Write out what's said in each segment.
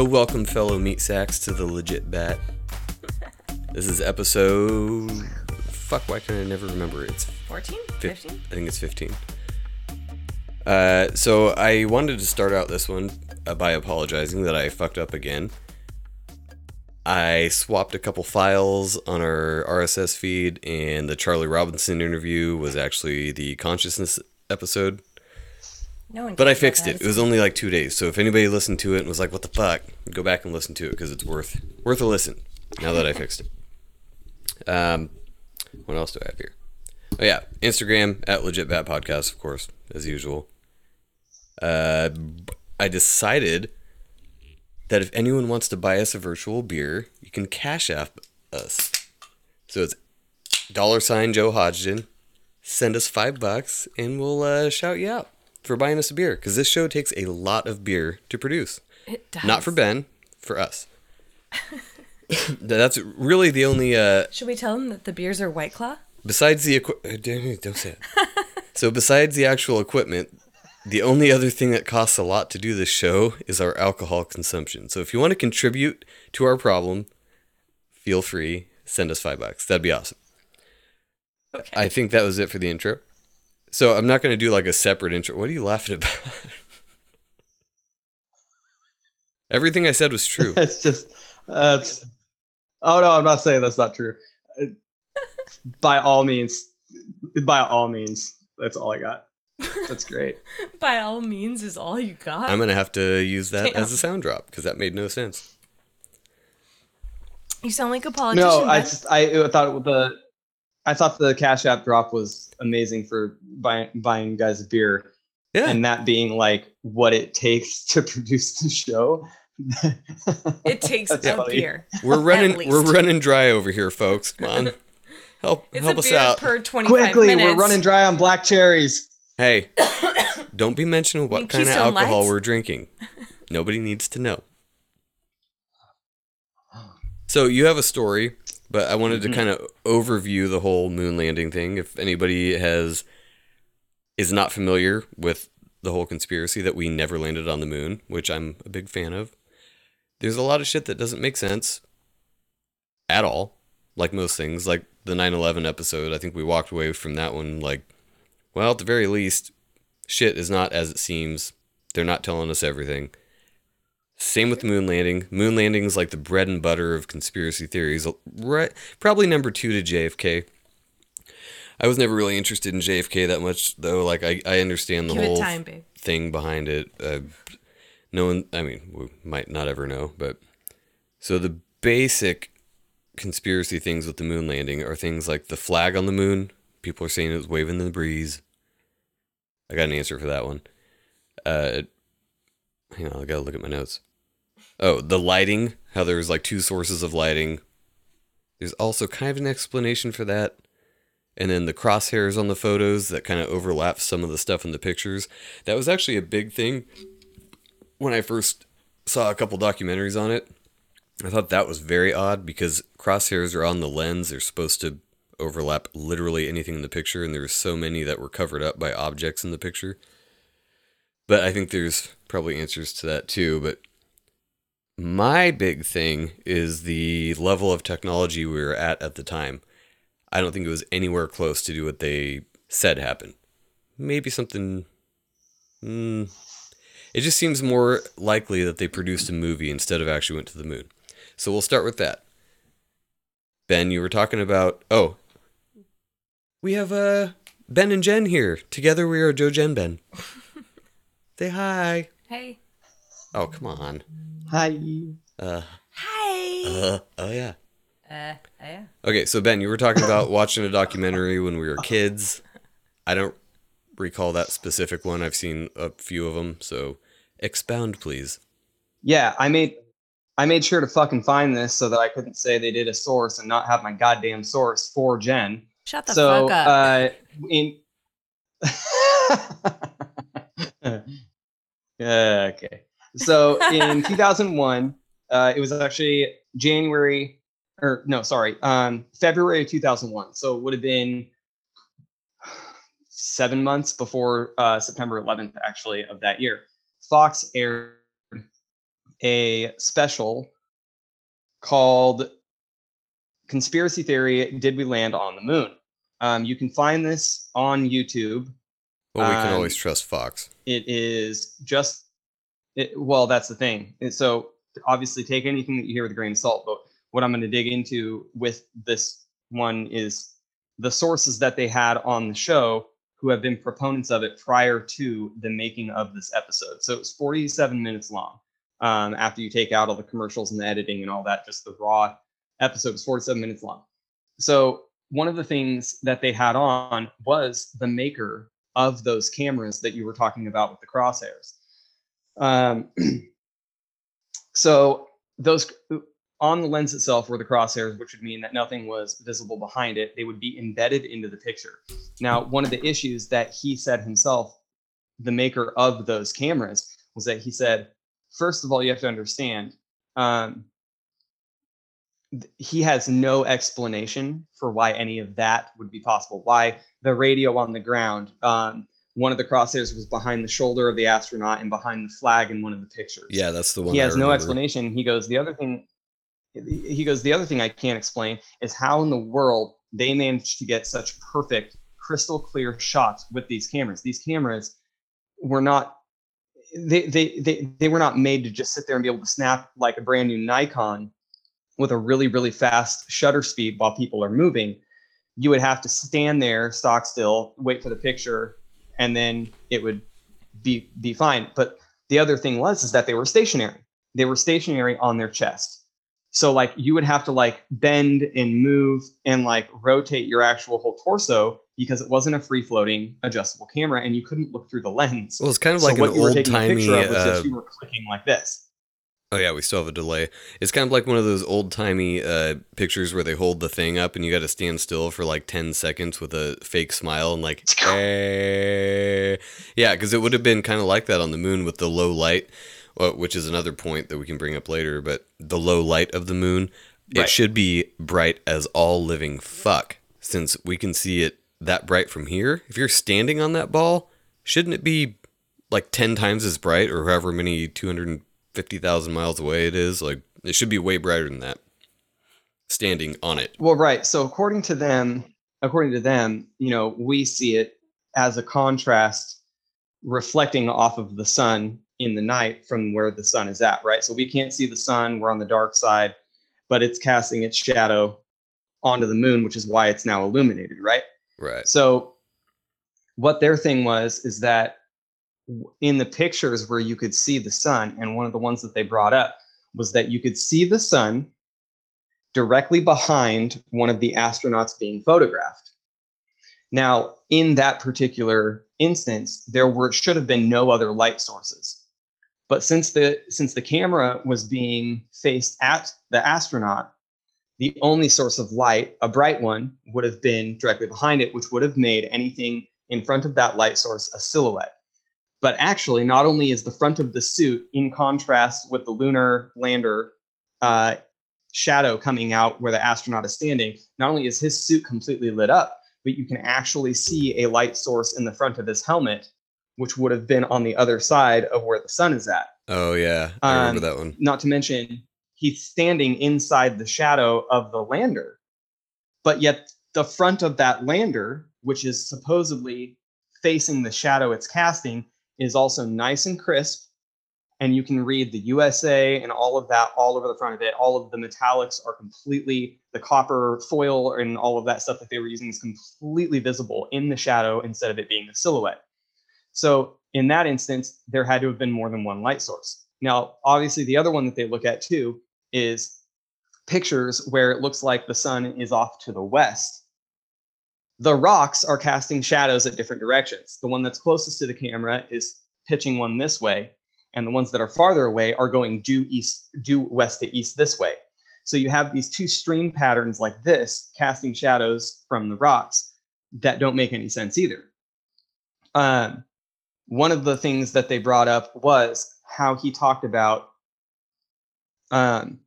So, welcome, fellow meat sacks, to the Legit Bat. This is episode. Fuck, why can I never remember? It's 14? 15? I think it's 15. Uh, so, I wanted to start out this one uh, by apologizing that I fucked up again. I swapped a couple files on our RSS feed, and the Charlie Robinson interview was actually the consciousness episode. No one But I fixed it. It was only like two days. So if anybody listened to it and was like, "What the fuck," go back and listen to it because it's worth worth a listen. Now that I fixed it. Um, what else do I have here? Oh yeah, Instagram at legit bat podcast, of course, as usual. Uh, I decided that if anyone wants to buy us a virtual beer, you can cash app us. So it's dollar sign Joe Hodgson. Send us five bucks and we'll uh, shout you out for buying us a beer because this show takes a lot of beer to produce. It does. Not for Ben, for us. That's really the only. Uh, Should we tell them that the beers are White Claw? besides the equi- uh, don't say it. so besides the actual equipment, the only other thing that costs a lot to do this show is our alcohol consumption. So if you want to contribute to our problem, feel free. Send us five bucks. That'd be awesome. Okay. I think that was it for the intro. So I'm not going to do like a separate intro. What are you laughing about? Everything I said was true. it's just uh, it's, oh no i'm not saying that's not true Uh, by all means by all means that's all i got that's great By all means is all you got. I'm going to have to use that Damn. as a sound drop because that made no sense. you sound like a politician. no i Ben. just i thought the i thought the cash app drop was amazing for buying buying guys a beer Yeah. and that being like what it takes to produce the show It takes That's a funny. beer. We're running we're running dry over here, folks. Come on. Help It's help a us beer out. per 25 quickly minutes. we're running dry on black cherries hey. Don't be mentioning what kind of alcohol Lights? we're drinking. Nobody needs to know. So you have a story, but I wanted Mm-hmm. to kind of overview the whole moon landing thing. If anybody has is not familiar with the whole conspiracy that we never landed on the moon, which I'm a big fan of. There's a lot of shit that doesn't make sense at all, like most things, like the 9/11 episode. I think we walked away from that one like well, at the very least, shit is not as it seems. They're not telling us everything. Same with the moon landing. Moon landing is like the bread and butter of conspiracy theories. Right, probably number two to JFK. I was never really interested in JFK that much, though. Like I, I understand the Give whole time, thing behind it. Uh, no one, I mean, we might not ever know, but so the basic conspiracy things with the moon landing are things like the flag on the moon. People are saying it was waving in the breeze. I got an answer for that one. Uh, hang on, I gotta look at my notes. Oh, the lighting. How there's like two sources of lighting. There's also kind of an explanation for that. And then the crosshairs on the photos that kind of overlap some of the stuff in the pictures. That was actually a big thing when I first saw a couple documentaries on it. I thought that was very odd because crosshairs are on the lens. They're supposed to overlap literally anything in the picture, and there were so many that were covered up by objects in the picture. But I think there's probably answers to that too. But my big thing is the level of technology we were at at the time. I don't think it was anywhere close to do what they said happened. Maybe something. Mm, it just seems more likely that they produced a movie instead of actually went to the moon. So we'll start with that. Ben, you were talking about. Oh, we have uh, Ben and Jen here. Together we are Joe Jen Ben. Say hi. Hey. Oh, come on. Hi Uh, Hi. uh, oh, yeah. Uh, yeah. Okay, so Ben, you were talking about watching a documentary when we were kids. I don't recall that specific one. I've seen a few of them, so expound, please. Yeah, I made I made sure to fucking find this so that I couldn't say they did a source and not have my goddamn source for Jen. Shut the so fuck up. uh in Yeah, okay. So in 2001, uh, it was actually January or no, sorry, um, February of 2001. So it would have been seven months before uh, September 11th, actually, of that year. Fox aired a special called Conspiracy Theory Did We Land on the Moon? Um, you can find this on YouTube. Well, we can Um, always trust Fox. It is just, it, well, that's the thing. And so obviously take anything that you hear with a grain of salt. But what I'm going to dig into with this one is the sources that they had on the show who have been proponents of it prior to the making of this episode. So it was 47 minutes long. Um, after you take out all the commercials and the editing and all that, just the raw episode was 47 minutes long. So one of the things that they had on was the maker of those cameras that you were talking about with the crosshairs. Um, so those on the lens itself were the crosshairs, which would mean that nothing was visible behind it. They would be embedded into the picture. Now, one of the issues that he said himself, the maker of those cameras, was that he said, first of all, you have to understand, um, he has no explanation for why any of that would be possible. Why the radio on the ground, um, one of the crosshairs was behind the shoulder of the astronaut and behind the flag in one of the pictures Yeah, that's the one. he I has no explanation. He goes, the other thing, he goes, the other thing I can't explain is how in the world they managed to get such perfect, crystal clear shots with these cameras. These cameras were not, they, they, they, they were not made to just sit there and be able to snap like a brand new Nikon with a really, really fast shutter speed while people are moving. You would have to stand there, stock still, wait for the picture, and then it would be be fine. But the other thing was is that they were stationary. They were stationary on their chest. So like you would have to like bend and move and like rotate your actual whole torso because it wasn't a free floating adjustable camera and you couldn't look through the lens. Well, it's kind of So like an what you were old timey. Uh, you were clicking like this. Oh yeah, we still have a delay. It's kind of like one of those old timey uh, pictures where they hold the thing up and you got to stand still for like ten seconds with a fake smile and like, eh. yeah, because it would have been kind of like that on the moon with the low light, uh, which is another point that we can bring up later. But the low light of the moon, it should be bright as all living fuck, since we can see it that bright from here. If you're standing on that ball, shouldn't it be like 10 times as bright or however many 250,000 miles away it is? Like, it should be way brighter than that. Standing on it. Well, right. So according to them, according to them, you know, we see it as a contrast reflecting off of the sun in the night from where the sun is at, right? So we can't see the sun, we're on the dark side, but it's casting its shadow onto the moon, which is why it's now illuminated, right? Right. So what their thing was is that in the pictures where you could see the sun, and one of the ones that they brought up was that you could see the sun directly behind one of the astronauts being photographed. Now, in that particular instance, there were should have been no other light sources. But since the since the camera was being faced at the astronaut, the only source of light, a bright one, would have been directly behind it, which would have made anything in front of that light source a silhouette. But actually, not only is the front of the suit in contrast with the lunar lander uh, shadow coming out where the astronaut is standing, not only is his suit completely lit up, but you can actually see a light source in the front of his helmet, which would have been on the other side of where the sun is at. Oh, yeah. I remember Um, that one. Not to mention, he's standing inside the shadow of the lander, but yet the front of that lander, which is supposedly facing the shadow it's casting, is also nice and crisp. And you can read the USA and all of that all over the front of it. All of the metallics are completely, the copper foil and all of that stuff that they were using is completely visible in the shadow instead of it being a silhouette. So in that instance, there had to have been more than one light source. Now, obviously, the other one that they look at too is pictures where it looks like the sun is off to the west. The rocks are casting shadows at different directions. The one that's closest to the camera is pitching one this way, and the ones that are farther away are going due east, due west to east this way. So you have these two stream patterns like this casting shadows from the rocks that don't make any sense either. Um, one of the things that they brought up was how he talked about um,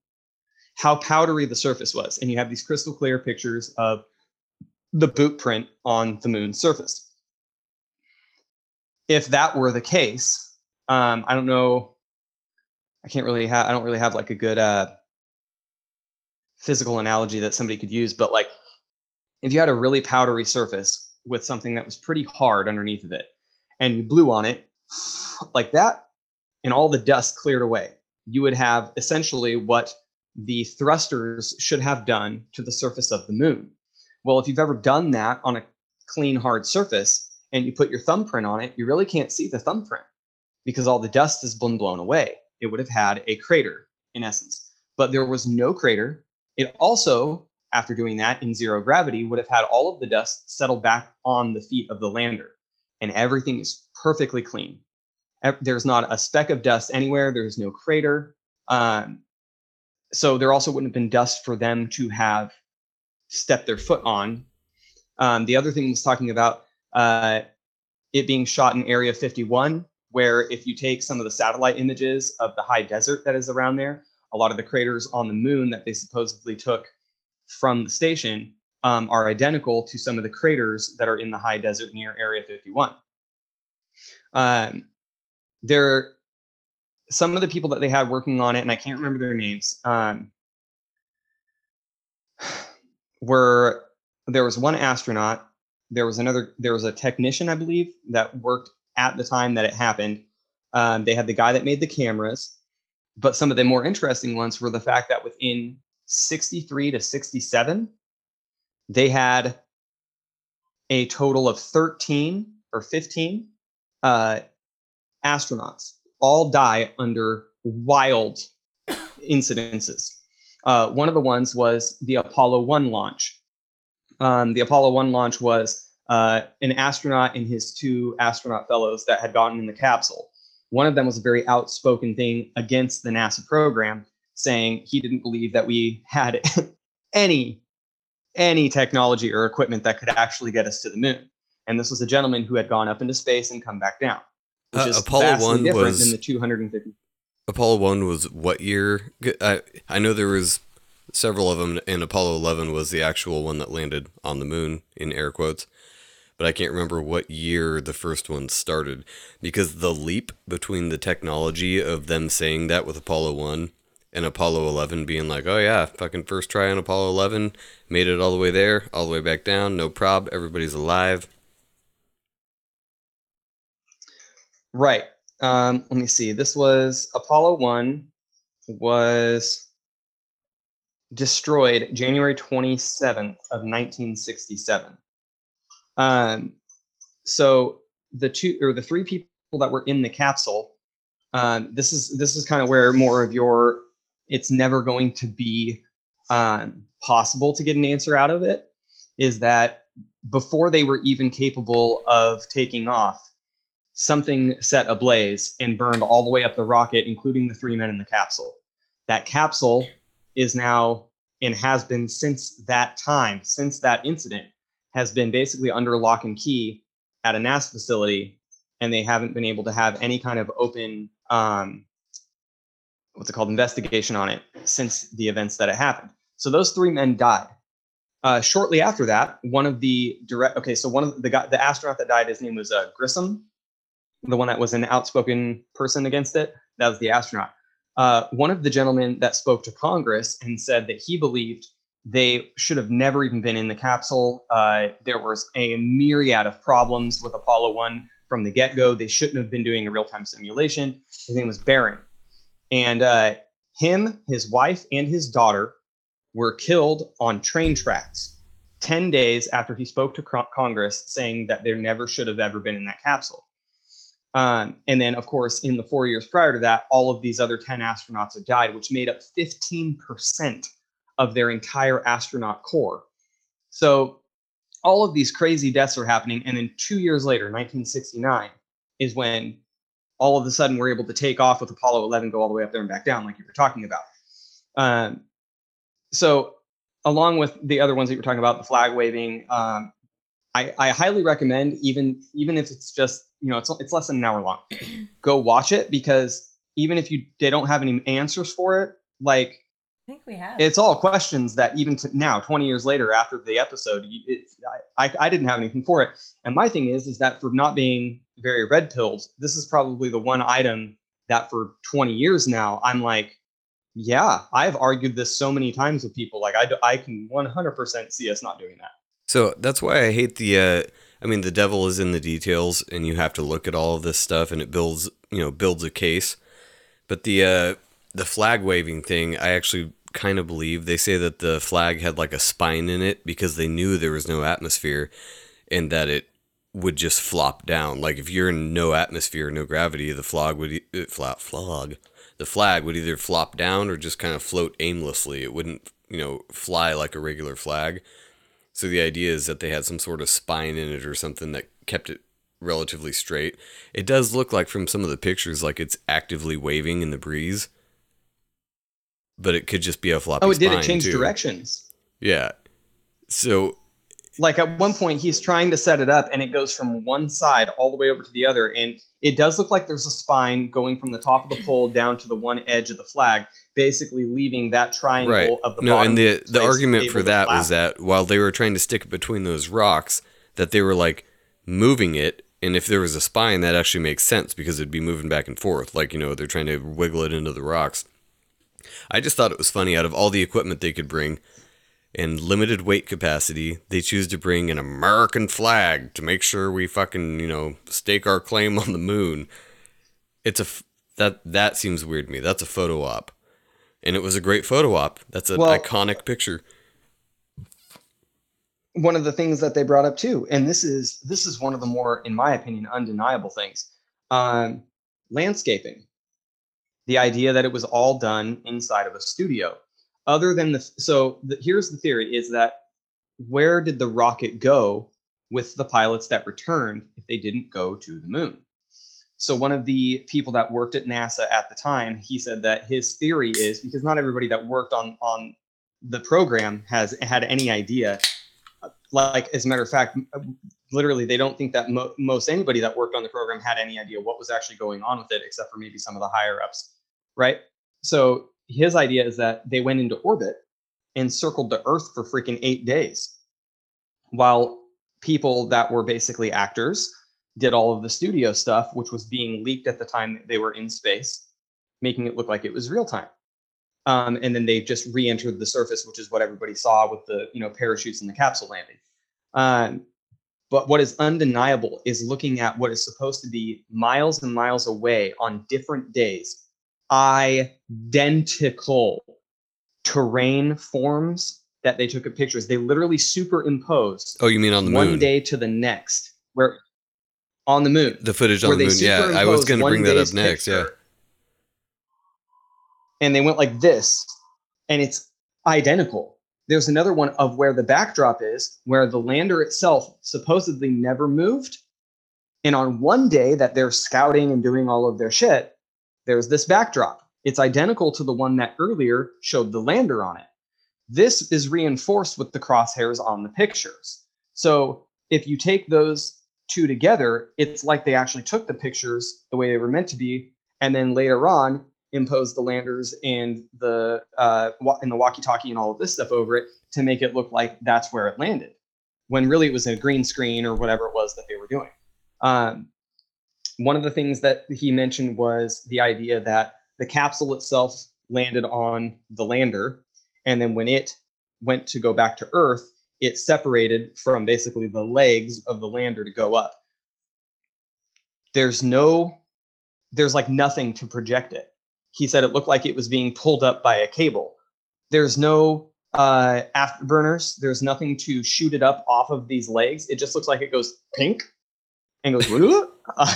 how powdery the surface was. And you have these crystal clear pictures of the boot print on the moon's surface. If that were the case, um, I don't know I can't really have I don't really have like a good uh physical analogy that somebody could use, but like if you had a really powdery surface with something that was pretty hard underneath of it and you blew on it like that and all the dust cleared away, you would have essentially what the thrusters should have done to the surface of the moon. Well, if you've ever done that on a clean, hard surface and you put your thumbprint on it, you really can't see the thumbprint because all the dust has been blown away. It would have had a crater in essence, but there was no crater. It also, after doing that in zero gravity, would have had all of the dust settle back on the feet of the lander, and everything is perfectly clean. There's not a speck of dust anywhere. There's no crater. Um, so there also wouldn't have been dust for them to have stepped their foot on. Um, the other thing was talking about uh, it being shot in Area 51, where if you take some of the satellite images of the high desert that is around there, a lot of the craters on the moon that they supposedly took from the station um, are identical to some of the craters that are in the high desert near Area 51. Um, there, some of the people that they had working on it, and I can't remember their names, um, were there was one astronaut, there was another, there was a technician, I believe, that worked at the time that it happened. Um, they had the guy that made the cameras, but some of the more interesting ones were the fact that within 63 to 67, they had a total of 13 or 15 uh, astronauts all die under wild incidences. Uh, one of the ones was the Apollo 1 launch. Um, the Apollo 1 launch was uh, an astronaut and his two astronaut fellows that had gotten in the capsule. One of them was a very outspoken thing against the NASA program, saying he didn't believe that we had any any technology or equipment that could actually get us to the moon. And this was a gentleman who had gone up into space and come back down, which Uh, is Apollo vastly 1 different was- than the 250. Apollo 1 was what year? I, I know there was several of them, and Apollo 11 was the actual one that landed on the moon, in air quotes. But I can't remember what year the first one started because the leap between the technology of them saying that with Apollo 1 and Apollo 11 being like, oh yeah, fucking first try on Apollo 11, made it all the way there, all the way back down, no prob, everybody's alive. Right. Um, let me see. This was Apollo 1 was destroyed January 27th of 1967. Um, so the two or the three people that were in the capsule, um, this is this is kind of where more of your it's never going to be um, possible to get an answer out of it is that before they were even capable of taking off, something set ablaze and burned all the way up the rocket, including the three men in the capsule. That capsule is now and has been since that time, since that incident, has been basically under lock and key at a NASA facility, and they haven't been able to have any kind of open, um, what's it called, investigation on it since the events that it happened. So those three men died. Uh, shortly after that, one of the direct, okay, so one of the guy, the astronaut that died, his name was uh, Grissom, the one that was an outspoken person against it. That was the astronaut. Uh, one of the gentlemen that spoke to Congress and said that he believed they should have never even been in the capsule. Uh, there was a myriad of problems with Apollo 1 from the get go. They shouldn't have been doing a real time simulation. His name was Baron. And uh, him, his wife, and his daughter were killed on train tracks 10 days after he spoke to Congress saying that there never should have ever been in that capsule. Um, and then, of course, in the four years prior to that, all of these other 10 astronauts had died, which made up 15% of their entire astronaut corps. So all of these crazy deaths are happening. And then two years later, 1969, is when all of a sudden we're able to take off with Apollo 11, go all the way up there and back down, like you were talking about. Um, so, along with the other ones that you were talking about, the flag waving, um, I, I highly recommend, even even if it's just you know it's it's less than an hour long, go watch it because even if you they don't have any answers for it, like I think we have. it's all questions that even to now 20 years later after the episode you- it, I, I, I didn't have anything for it and my thing is is that for not being very red pilled this is probably the one item that for 20 years now, I'm like, yeah, I've argued this so many times with people. Like I, I can 100% see us not doing that. So that's why I hate the. Uh, I mean, the devil is in the details, and you have to look at all of this stuff, and it builds, you know, builds a case. But the uh, the flag waving thing, I actually kind of believe. They say that the flag had like a spine in it because they knew there was no atmosphere, and that it would just flop down. Like if you're in no atmosphere, no gravity, the flag would e- uh, flop flag. The flag would either flop down or just kind of float aimlessly. It wouldn't, you know, fly like a regular flag. So the idea is that they had some sort of spine in it or something that kept it relatively straight. It does look like from some of the pictures like it's actively waving in the breeze. But it could just be a floppy Oh, it did. It changed too. directions. Yeah. So Like at one point, he's trying to set it up, and it goes from one side all the way over to the other, and it does look like there's a spine going from the top of the pole down to the one edge of the flag, basically leaving that triangle right. of the no, and the the argument for that was that while they were trying to stick it between those rocks, that they were like moving it, and if there was a spine, that actually makes sense because it'd be moving back and forth, like you know they're trying to wiggle it into the rocks. I just thought it was funny. Out of all the equipment they could bring, and limited weight capacity, they choose to bring an American flag to make sure we fucking you know stake our claim on the moon. It's a f- that that seems weird to me. That's a photo op, and it was a great photo op. That's an Well- iconic picture. one of the things that they brought up too, and this is this is one of the more, in my opinion, undeniable things. Um, landscaping. The idea that it was all done inside of a studio. Other than the so the, here's the theory is that where did the rocket go with the pilots that returned if they didn't go to the moon? So one of the people that worked at NASA at the time, he said that his theory is because not everybody that worked on on the program has had any idea. Like as a matter of fact uh, literally they don't think that mo- most anybody that worked on the program had any idea what was actually going on with it except for maybe some of the higher ups right? So his idea is that they went into orbit and circled the earth for freaking eight days while people that were basically actors did all of the studio stuff which was being leaked at the time they were in space making it look like it was real time um, and then they just re-entered the surface, which is what everybody saw with the you know parachutes and the capsule landing. Um, but what is undeniable is looking at what is supposed to be miles and miles away on different days, identical terrain forms that they took of pictures. They literally superimposed Oh, you mean on the one moon? day to the next, where on the moon the footage on the moon. Yeah, I was going to bring that up next. Yeah. And they went like this, and it's identical. There's another one of where the backdrop is, where the lander itself supposedly never moved. And on one day that they're scouting and doing all of their shit, there's this backdrop. It's identical to the one that earlier showed the lander on it. This is reinforced with the crosshairs on the pictures. So if you take those two together, it's like they actually took the pictures the way they were meant to be, and then later on imposed the landers and the uh, and the walkie-talkie and all of this stuff over it to make it look like that's where it landed, when really it was a green screen or whatever it was that they were doing. Um, one of the things that he mentioned was the idea that the capsule itself landed on the lander, and then when it went to go back to Earth, it separated from basically the legs of the lander to go up. There's no, there's like nothing to project it. He said it looked like it was being pulled up by a cable. There's no uh, afterburners. There's nothing to shoot it up off of these legs. It just looks like it goes pink and goes uh,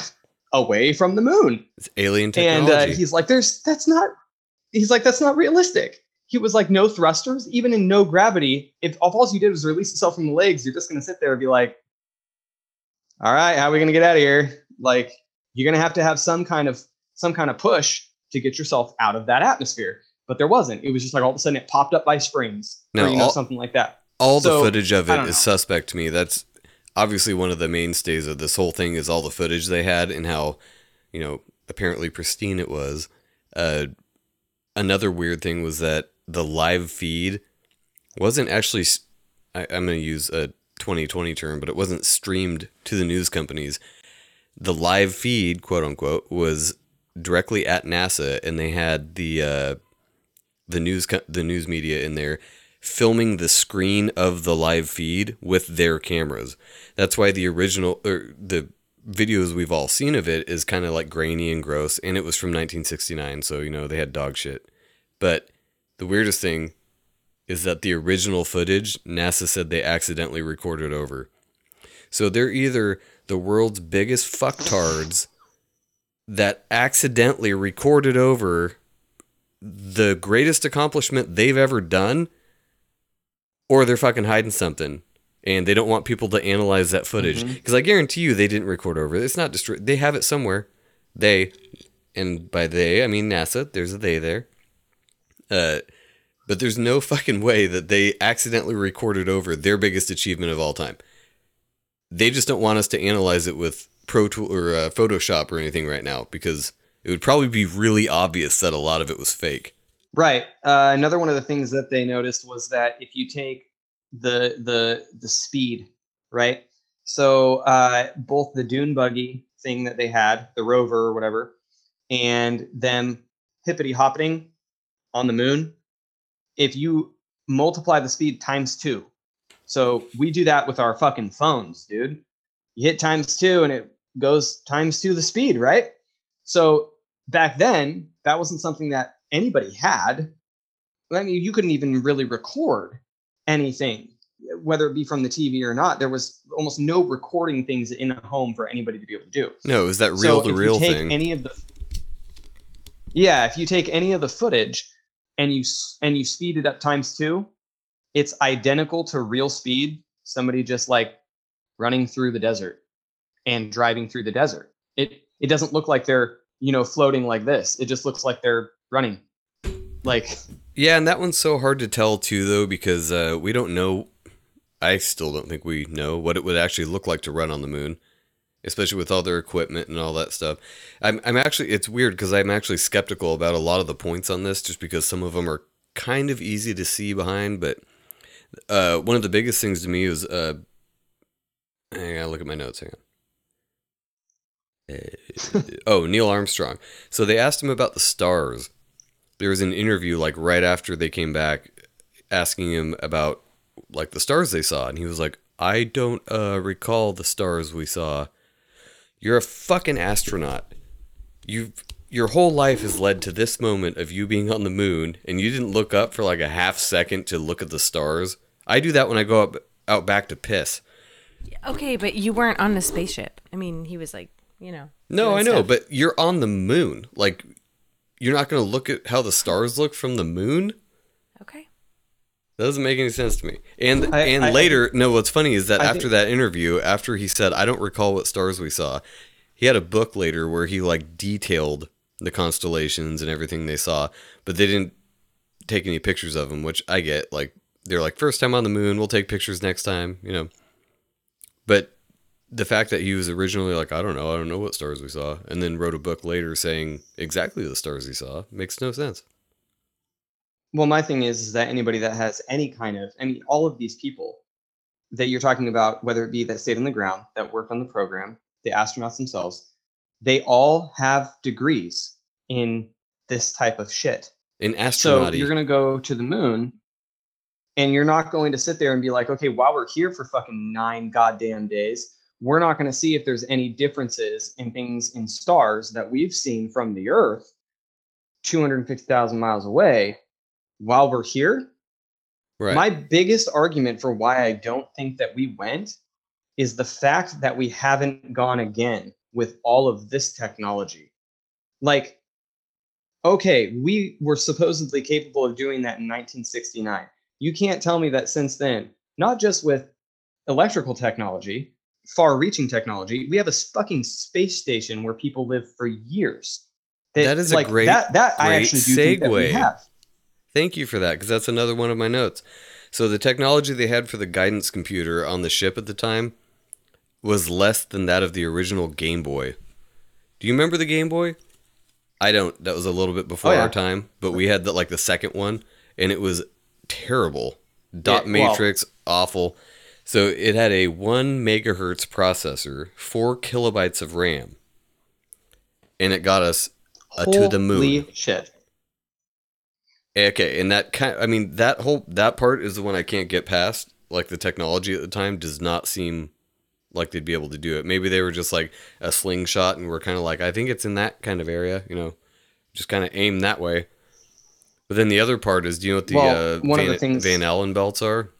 away from the moon It's alien and technology. uh, he's like there's that's not he's like that's not realistic he was like no thrusters even in no gravity if all you did was release yourself from the legs you're just going to sit there and be like all right how are we going to get out of here like you're going to have to have some kind of some kind of push to get yourself out of that atmosphere but there wasn't it was just like all of a sudden it popped up by springs No, or you know all- something like that all the footage of it is know. suspect to me. That's obviously one of the mainstays of this whole thing is all the footage they had and how, you know, apparently pristine it was. Uh, another weird thing was that the live feed wasn't actually I, am going to use a 2020 term, but it wasn't streamed to the news companies. The live feed, quote unquote, was directly at NASA, and they had the uh, the news the news media in there filming the screen of the live feed with their cameras. That's why the original or the videos we've all seen of it is kind of like grainy and gross, and it was from 1969, so you know they had dog shit. But the weirdest thing is that the original footage NASA said they accidentally recorded over. So they're either the world's biggest fucktards that accidentally recorded over the greatest accomplishment they've ever done, or they're fucking hiding something and they don't want people to analyze that footage mm-hmm. because I guarantee you they didn't record over it. It's not destroyed. They have it somewhere. They, and by they I mean NASA. There's a they there. Uh, but there's no fucking way that they accidentally recorded over their biggest achievement of all time. They just don't want us to analyze it with Pro Tool or uh, Photoshop or anything right now because it would probably be really obvious that a lot of it was fake. Right. Uh, another one of the things that they noticed was that if you take the the the speed, right? So uh, both the dune buggy thing that they had, the rover or whatever, and them hippity hopping on the moon. If you multiply the speed times two, so we do that with our fucking phones, dude. You hit times two and it goes times two the speed, right? So back then, that wasn't something that anybody had. I mean, you couldn't even really record anything, whether it be from the TV or not. There was almost no recording things in a home for anybody to be able to do. No, is that So real if to you real take thing? Any of the yeah, if you take any of the footage and you and you speed it up times two, it's identical to real speed. Somebody just like running through the desert and driving through the desert. It it doesn't look like they're you know floating like this. It just looks like they're running. Like Yeah, and that one's so hard to tell too, though, because uh, we don't know. I still don't think we know what it would actually look like to run on the moon, especially with all their equipment and all that stuff. I'm, I'm actually, it's weird because I'm actually skeptical about a lot of the points on this, just because some of them are kind of easy to see behind. But uh, one of the biggest things to me is, uh, I gotta look at my notes. Hang on. Uh, oh, Neil Armstrong. So they asked him about the stars there was an interview like right after they came back asking him about like the stars they saw and he was like i don't uh recall the stars we saw you're a fucking astronaut You've your whole life has led to this moment of you being on the moon and you didn't look up for like a half second to look at the stars i do that when i go up out back to piss Okay, but you weren't on the spaceship. I mean, he was like, you know. no i know stuff. but you're on the moon like you're not going to look at how the stars look from the moon. That doesn't make any sense to me. And I- and I- later, no, what's funny is that I after think- that interview, after he said, "I don't recall what stars we saw," he had a book later where he like detailed the constellations and everything they saw, but they didn't take any pictures of them, which I get. Like they're like first time on the moon, we'll take pictures next time, you know. But the fact that he was originally like, I don't know, I don't know what stars we saw, and then wrote a book later saying exactly the stars he saw makes no sense. Well, my thing is, is that anybody that has any kind of, I mean, all of these people that you're talking about, whether it be that stayed on the ground, that worked on the program, the astronauts themselves, they all have degrees in this type of shit. In So you're going to go to the moon and you're not going to sit there and be like, okay, while we're here for fucking nine goddamn days, we're not going to see if there's any differences in things in stars that we've seen from the Earth 250,000 miles away while we're here. right? My biggest argument for why I don't think that we went is the fact that we haven't gone again with all of this technology. Like, okay, we were supposedly capable of doing that in 1969. You can't tell me that since then, not just with electrical technology, far reaching technology, we have a fucking space station where people live for years. That is a great- that, that I actually do think that we have. Thank you for that, because that's another one of my notes. So the technology they had for the guidance computer on the ship at the time was less than that of the original Game Boy. Do you remember the Game Boy? I don't. That was a little bit before Oh, yeah. our time, but we had the, like the second one, and it was terrible. Dot Yeah, well- matrix, awful. So it had a one megahertz processor, four kilobytes of RAM, and it got us uh, to the moon. Holy shit. Okay, and that kind I mean that whole that part is the one I can't get past. Like the technology at the time does not seem like they'd be able to do it. Maybe they were just like a slingshot and we're kind of like I think it's in that kind of area, you know. Just kind of aim that way. But then the other part is do you know what the Well, uh, one of Van, the things- Van Allen belts are?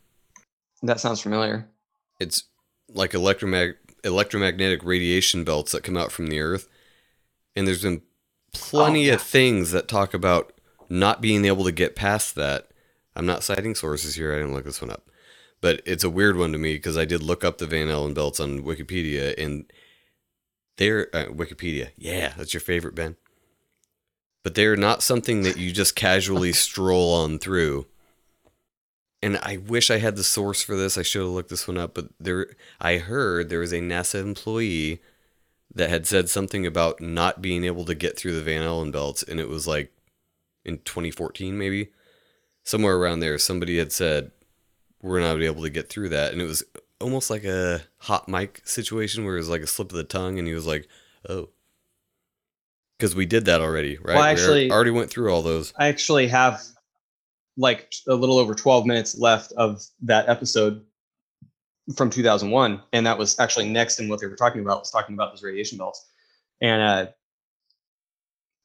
That sounds familiar. It's like electromag- electromagnetic radiation belts that come out from the earth. And there's been plenty Oh, yeah. of things that talk about not being able to get past that. I'm not citing sources here. I didn't look this one up. But it's a weird one to me because I did look up the Van Allen belts on Wikipedia and they're uh, Wikipedia. Yeah, that's your favorite, Ben. But they're not something that you just casually stroll on through. And I wish I had the source for this. I should have looked this one up, but there I heard there was a NASA employee that had said something about not being able to get through the Van Allen belts and it was like in 2014 maybe. Somewhere around there somebody had said we're not able to get through that and it was almost like a hot mic situation where it was like a slip of the tongue and he was like, "Oh, because we did that already, right? Well, We actually- already went through all those. I actually have like a little over 12 minutes left of that episode from 2001 and that was actually next in what they were talking about was talking about those radiation belts and uh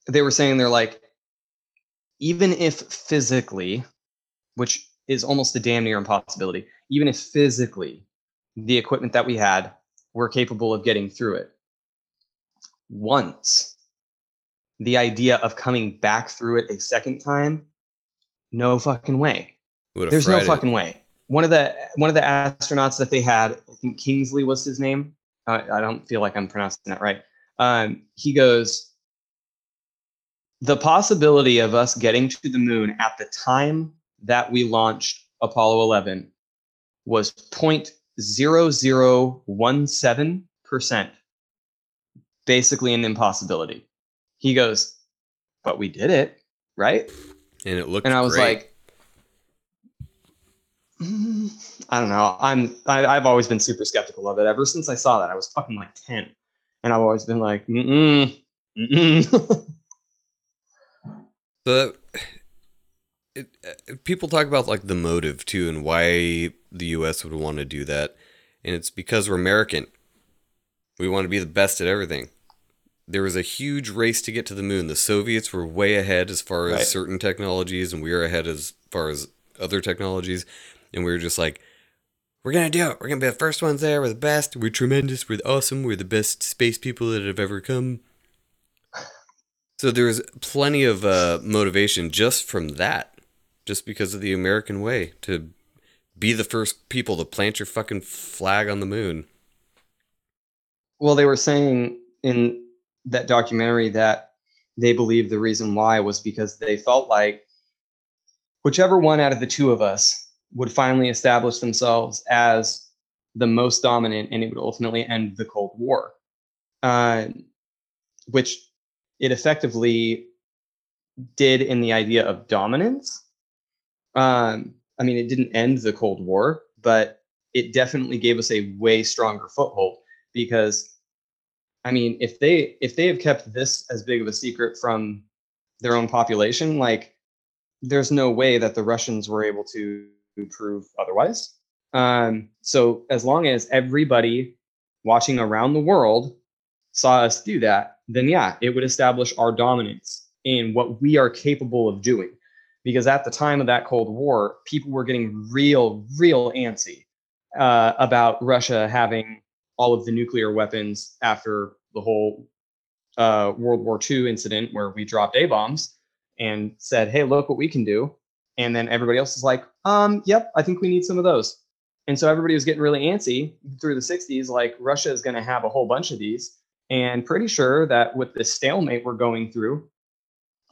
they were saying they're like even if physically which is almost a damn near impossibility even if physically the equipment that we had were capable of getting through it. Once the idea of coming back through it a second time no fucking way. There's no fried it. fucking way. One of the one of the astronauts that they had i think kingsley was his name. Uh, i don't feel like i'm pronouncing that right. Um, he goes the possibility of us getting to the moon at the time that we launched apollo 11 was 0.0017% basically an impossibility he goes but we did it right and it looked and I was great. like, "Mm, I don't know. I'm I, I've always been super skeptical of it. Ever since I saw that, I was fucking like ten, and I've always been like, mm mm. So that, it, uh, people talk about like the motive too, and why the U.S. would want to do that, and it's because we're American. We want to be the best at everything. There was a huge race to get to the moon. The Soviets were way ahead as far as Right. certain technologies, and we were ahead as far as other technologies. And we were just like, we're gonna do it. We're gonna be the first ones there. We're the best. We're tremendous. We're awesome. We're the best space people that have ever come. So there's plenty of uh, motivation just from that, just because of the American way to be the first people to plant your fucking flag on the moon. well, they were saying in that documentary that they believe the reason why was because they felt like whichever one out of the two of us would finally establish themselves as the most dominant and it would ultimately end the Cold War. Uh, which it effectively did in the idea of dominance. Um, I mean, it didn't end the Cold War, but it definitely gave us a way stronger foothold because I mean, if they if they have kept this as big of a secret from their own population, like there's no way that the Russians were able to prove otherwise. Um, so as long as everybody watching around the world saw us do that, then yeah, it would establish our dominance in what we are capable of doing. Because at the time of that Cold War, people were getting real, real antsy uh, about Russia having all of the nuclear weapons after the whole uh, World War II incident where we dropped A bombs and said, "Hey, look what we can do," and then everybody else is like, "Um, yep, I think we need some of those." And so everybody was getting really antsy through the 60s, like Russia is going to have a whole bunch of these, and pretty sure that with the stalemate we're going through,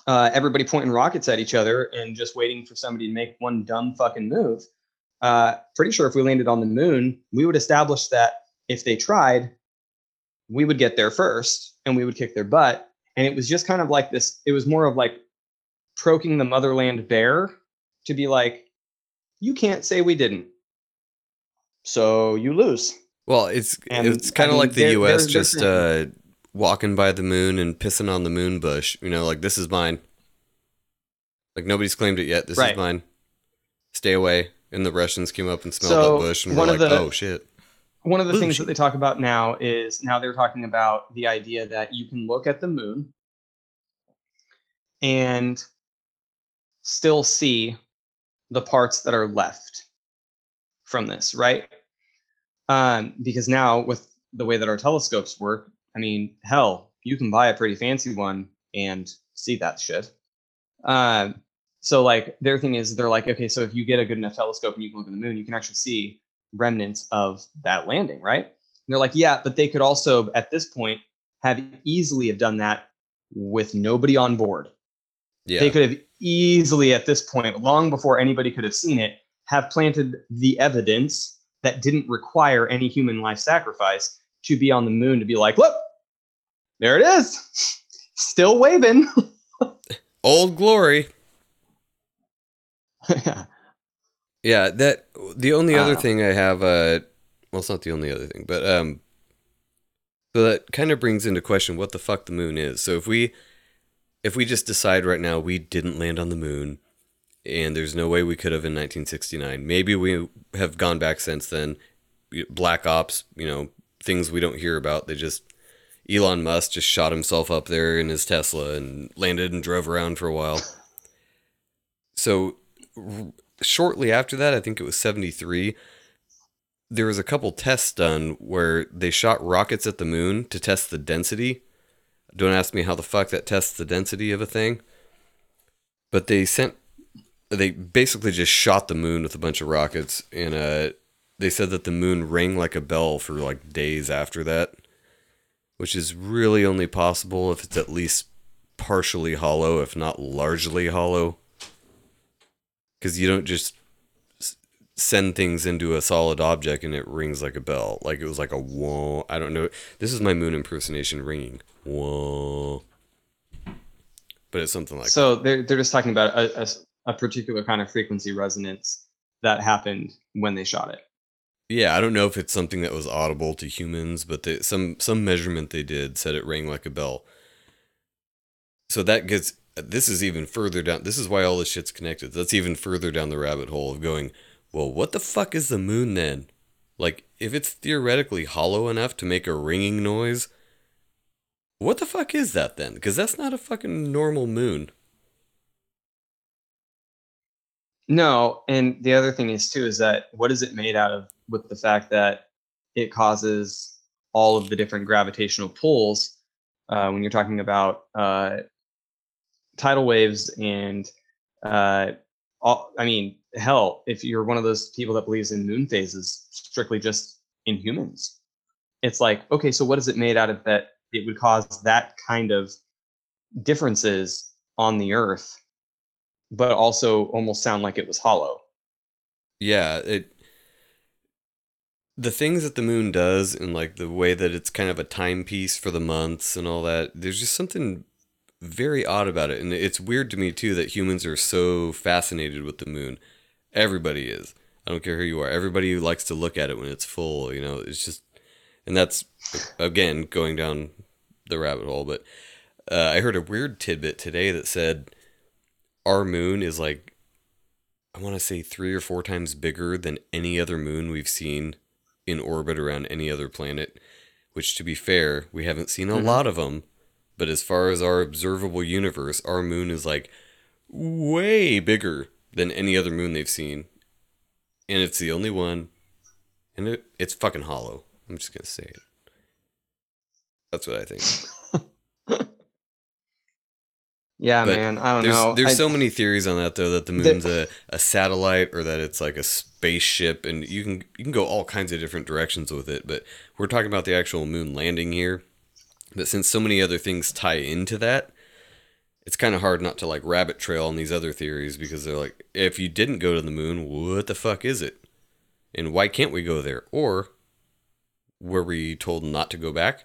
uh, everybody pointing rockets at each other and just waiting for somebody to make one dumb fucking move. Uh, pretty sure if we landed on the moon, we would establish that if they tried, we would get there first and we would kick their butt. And it was just kind of like this, it was more of like troking the motherland bear to be like, you can't say we didn't. So you lose. Well, it's And, it's kind of mean, like the they're- U.S. they're just uh, walking by the moon and pissing on the moon bush. You know, like this is mine. Like nobody's claimed it yet. This Right. is mine. Stay away. And the Russians came up and smelled So, that bush and were one like, of the- "Oh shit." one of the Ooh, things shit. that they talk about now is now they're talking about the idea that you can look at the moon and still see the parts that are left from this, right? Um, because now with the way that our telescopes work, I mean, hell, you can buy a pretty fancy one and see that shit. Um, so like their thing is they're like, okay, so if you get a good enough telescope and you can look at the moon, you can actually see remnants of that landing, right? And they're like, yeah, but they could also at this point have easily have done that with nobody on board. Yeah. They could have easily at this point, long before anybody could have seen it, have planted the evidence that didn't require any human life sacrifice to be on the moon to be like, look, there it is. Still waving. Old glory. Yeah, Yeah, that the only other Uh, thing I have uh well it's not the only other thing, but um so that kind of brings into question what the fuck the moon is. So if we if we just decide right now we didn't land on the moon and there's no way we could have in 1969, maybe we have gone back since then. Black ops, you know, things we don't hear about. They just Elon Musk just shot himself up there in his Tesla and landed and drove around for a while. So r- shortly after that, I think it was 73, there was a couple tests done where they shot rockets at the moon to test the density. Don't ask me how the fuck that tests the density of a thing. But they sent they basically just shot the moon with a bunch of rockets and uh they said that the moon rang like a bell for like days after that, which is really only possible if it's at least partially hollow, if not largely hollow because you don't just send things into a solid object and it rings like a bell. Like it was like a whoa. I don't know. This is my moon impersonation ringing. Whoa. But it's something like so they're, they're just talking about a, a a particular kind of frequency resonance that happened when they shot it. yeah. I don't know if it's something that was audible to humans, but some some measurement they did said it rang like a bell. So that gets. This is even further down. This is why all this shit's connected. That's even further down the rabbit hole of going. Well, what the fuck is the moon then? Like, if it's theoretically hollow enough to make a ringing noise, what the fuck is that then? Because that's not a fucking normal moon. No, and the other thing is too is that what is it made out of with the fact that it causes all of the different gravitational pulls uh, when you're talking about uh, tidal waves and uh, all, I mean, hell, if you're one of those people that believes in moon phases strictly just in humans, it's like, okay, so what is it made out of that it would cause that kind of differences on the earth but also almost sound like it was hollow. Yeah, it the things that the moon does and like the way that it's kind of a timepiece for the months and all that, there's just something very odd about it. And it's weird to me too that humans are so fascinated with the moon. Everybody is. I don't care who you are. Everybody who likes to look at it when it's full, you know. It's just and that's again going down the rabbit hole, but uh, I heard a weird tidbit today that said our moon is like I want to say three or four times bigger than any other moon we've seen in orbit around any other planet. Which, to be fair, we haven't seen a Mhm. lot of them. But as far as our observable universe, our moon is like way bigger than any other moon they've seen. And it's the only one. And it, it's fucking hollow. I'm just going to say it. That's what I think. Yeah, But man. I don't There's know. there's I- so many theories on that though that the The- moon's a, a satellite or that it's like a spaceship and you can you can go all kinds of different directions with it, but we're talking about the actual moon landing here. But since so many other things tie into that, it's kind of hard not to like rabbit trail on these other theories because they're like if you didn't go to the moon, what the fuck is it? And why can't we go there? Or were we told not to go back?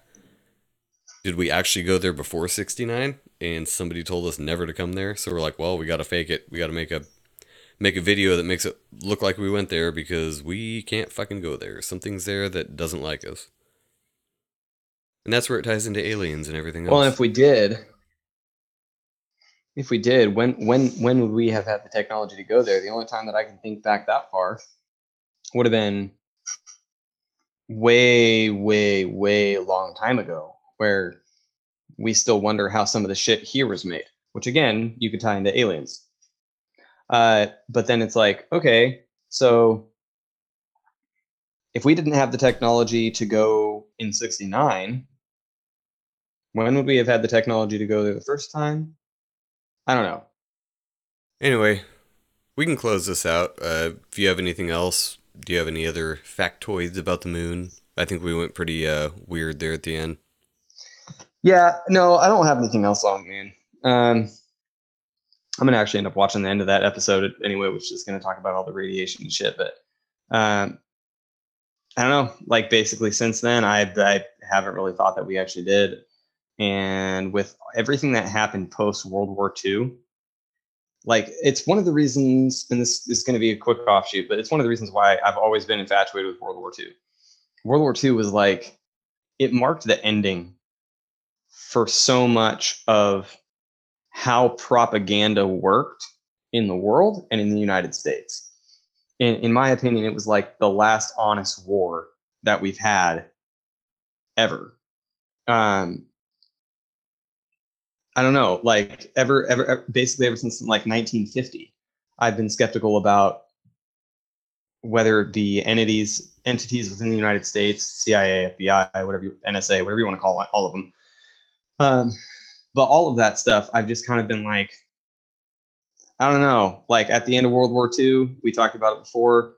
Did we actually go there before 69 and somebody told us never to come there? So we're like, well, we got to fake it. We got to make a make a video that makes it look like we went there because we can't fucking go there. Something's there that doesn't like us. And that's where it ties into aliens and everything else. Well, if we did, if we did, when when when would we have had the technology to go there? The only time that I can think back that far would have been way, way, way long time ago, where we still wonder how some of the shit here was made. Which again, you could tie into aliens. Uh, but then it's like, okay, so if we didn't have the technology to go in '69, when would we have had the technology to go there the first time? I don't know. Anyway, we can close this out. Uh, if you have anything else, do you have any other factoids about the moon? I think we went pretty uh, weird there at the end. Yeah, no, I don't have anything else on man. Um, I'm gonna actually end up watching the end of that episode anyway, which is gonna talk about all the radiation and shit. But um, I don't know. Like basically, since then, I I haven't really thought that we actually did. And with everything that happened post World War II, like it's one of the reasons, and this is going to be a quick offshoot, but it's one of the reasons why I've always been infatuated with World War II. World War II was like it marked the ending for so much of how propaganda worked in the world and in the United States. In, in my opinion, it was like the last honest war that we've had ever. Um, I don't know, like ever, ever, ever, basically ever since like 1950, I've been skeptical about whether the entities entities within the United States, CIA, FBI, whatever you, NSA, whatever you want to call it, all of them. Um, but all of that stuff, I've just kind of been like, I don't know. Like at the end of World War II, we talked about it before.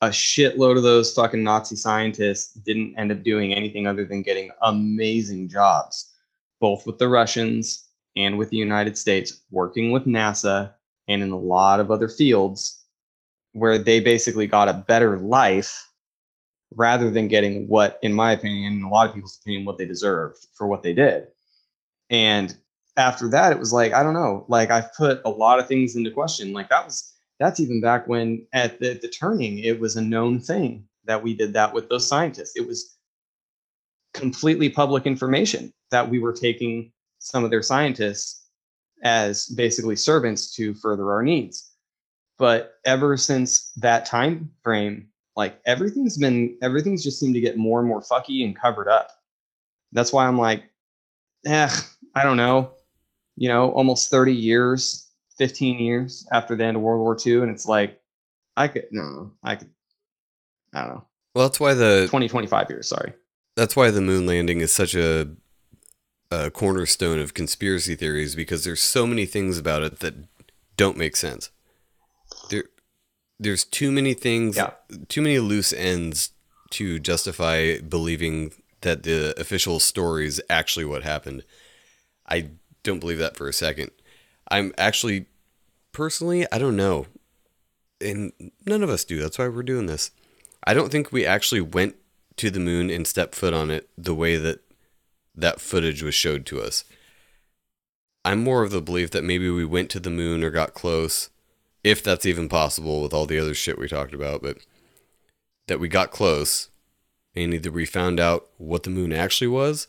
A shitload of those fucking Nazi scientists didn't end up doing anything other than getting amazing jobs, both with the Russians and with the United States, working with NASA and in a lot of other fields where they basically got a better life rather than getting what, in my opinion, and a lot of people's opinion, what they deserved for what they did. And after that, it was like, I don't know, like I've put a lot of things into question. Like that was, that's even back when at the, the turning, it was a known thing that we did that with those scientists. It was completely public information that we were taking some of their scientists as basically servants to further our needs. But ever since that time frame, like everything's been everything's just seemed to get more and more fucky and covered up. That's why I'm like, eh, I don't know. You know, almost 30 years, 15 years after the end of World War II, and it's like, I could no, I could, I don't know. Well, that's why the 20, 25 years. Sorry. That's why the moon landing is such a a cornerstone of conspiracy theories because there's so many things about it that don't make sense. There, there's too many things, Yeah. too many loose ends to justify believing that the official story is actually what happened. I don't believe that for a second. I'm actually, personally, I don't know. And none of us do. That's why we're doing this. I don't think we actually went to the moon and stepped foot on it the way that that footage was showed to us. I'm more of the belief that maybe we went to the moon or got close, if that's even possible with all the other shit we talked about, but that we got close and either we found out what the moon actually was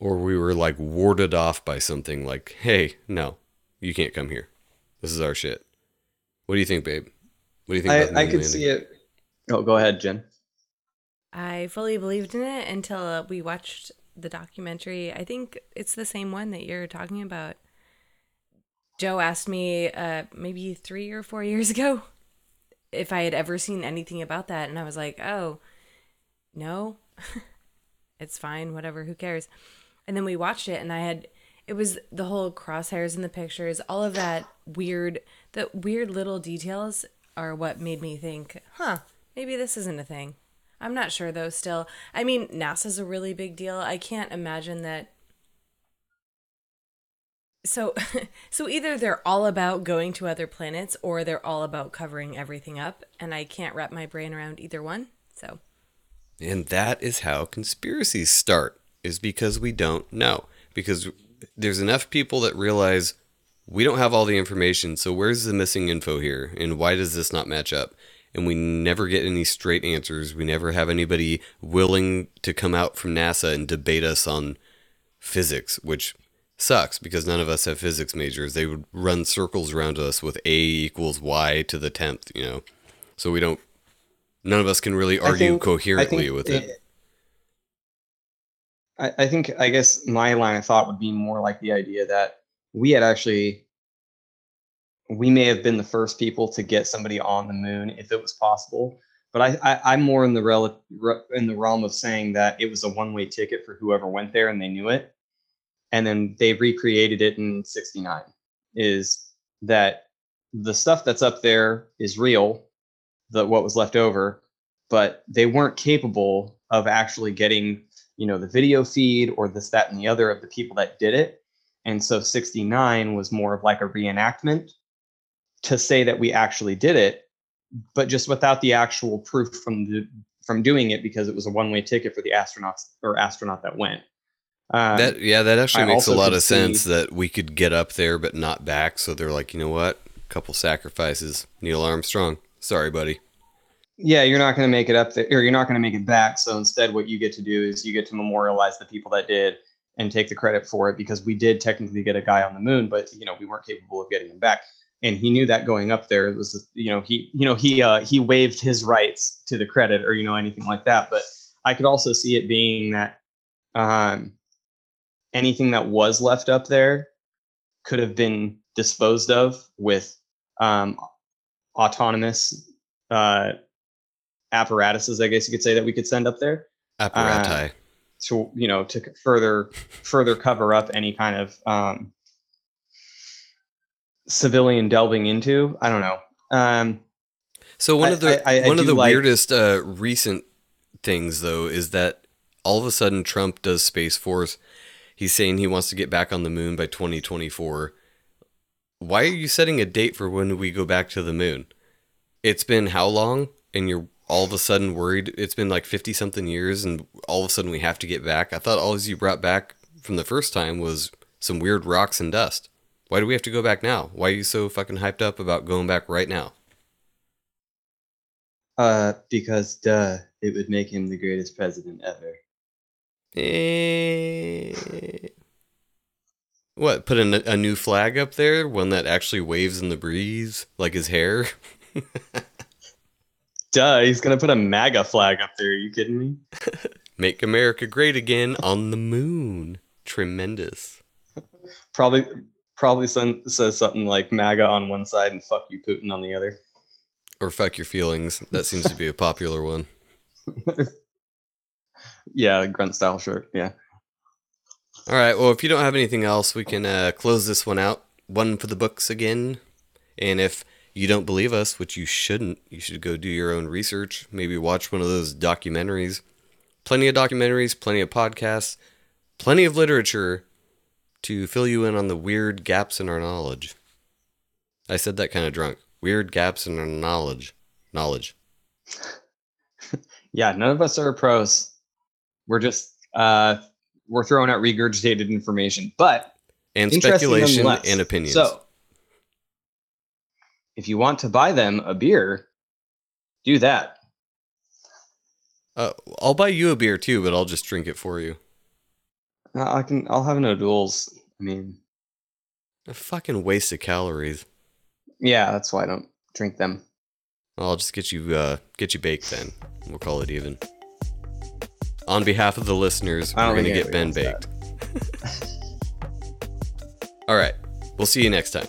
or we were like warded off by something like, hey, no, you can't come here. This is our shit. What do you think, babe? What do you think? about I, I moon could landing? see it. Oh, go ahead, Jen. I fully believed in it until uh, we watched the documentary. I think it's the same one that you're talking about. Joe asked me uh, maybe three or four years ago if I had ever seen anything about that. And I was like, oh, no, it's fine, whatever, who cares? And then we watched it, and I had it was the whole crosshairs in the pictures, all of that weird, the weird little details are what made me think, huh, maybe this isn't a thing. I'm not sure though, still. I mean, NASA's a really big deal. I can't imagine that. So, so either they're all about going to other planets or they're all about covering everything up. And I can't wrap my brain around either one. So, And that is how conspiracies start, is because we don't know. Because there's enough people that realize we don't have all the information, so where's the missing info here? And why does this not match up? and we never get any straight answers. We never have anybody willing to come out from NASA and debate us on physics, which sucks because none of us have physics majors. They would run circles around us with A equals Y to the 10th, you know. So we don't, none of us can really argue think- coherently with it. I, I think I guess my line of thought would be more like the idea that we had actually we may have been the first people to get somebody on the moon if it was possible. But I, I I'm more in the rel- in the realm of saying that it was a one way ticket for whoever went there and they knew it, and then they recreated it in '69. Is that the stuff that's up there is real, the what was left over, but they weren't capable of actually getting you know the video feed or this that and the other of the people that did it and so 69 was more of like a reenactment to say that we actually did it but just without the actual proof from the from doing it because it was a one-way ticket for the astronauts or astronaut that went um, that yeah, that actually I makes a lot of sense see- that we could get up there but not back. So they're like, you know what? A couple sacrifices. Neil Armstrong. Sorry, buddy. Yeah you're not going to make it up there or you're not going to make it back. So instead what you get to do is you get to memorialize the people that did and take the credit for it because we did technically get a guy on the moon but you know we weren't capable of getting him back. And he knew that going up there was you know he you know he uh he waived his rights to the credit or you know anything like that. But i could also see it being that um anything that was left up there could have been disposed of with um autonomous uh apparatuses, I guess you could say that we could send up there Apparati. to you know to further further cover up any kind of um, civilian delving into. I don't know. Um, So one I- of the I- I- I one of the like- weirdest uh, recent things though is that all of a sudden Trump does Space Force. He's saying he wants to get back on the moon by 2024. Why are you setting a date for when we go back to the moon? It's been how long? And you're all of a sudden worried. It's been like 50 something years, and all of a sudden we have to get back. I thought all you brought back from the first time was some weird rocks and dust. Why do we have to go back now? Why are you so fucking hyped up about going back right now? uh, because duh, it would make him the greatest president ever. Eh. What? Put a, a new flag up there? One that actually waves in the breeze, like his hair? Duh, he's gonna put a MAGA flag up there. Are you kidding me? Make America great again on the moon. Tremendous. Probably, probably says something like MAGA on one side and "fuck you, Putin" on the other. Or fuck your feelings. That seems to be a popular one. Yeah, grunt style shirt. Yeah. All right. Well, if you don't have anything else, we can uh, close this one out. One for the books again. And if you don't believe us, which you shouldn't, you should go do your own research. Maybe watch one of those documentaries. Plenty of documentaries, plenty of podcasts, plenty of literature to fill you in on the weird gaps in our knowledge. I said that kind of drunk. Weird gaps in our knowledge. Knowledge. Yeah, none of us are pros. We're just uh we're throwing out regurgitated information, but And speculation and opinions. So, if you want to buy them a beer, do that. uh, I'll buy you a beer too, but I'll just drink it for you. Uh, I can. I'll have no duels. I mean, A fucking waste of calories. yeah, that's why I don't drink them. I'll just get you uh get you baked then. We'll call it even. On behalf of the listeners, we're gonna get Ben baked. All right. We'll see you next time.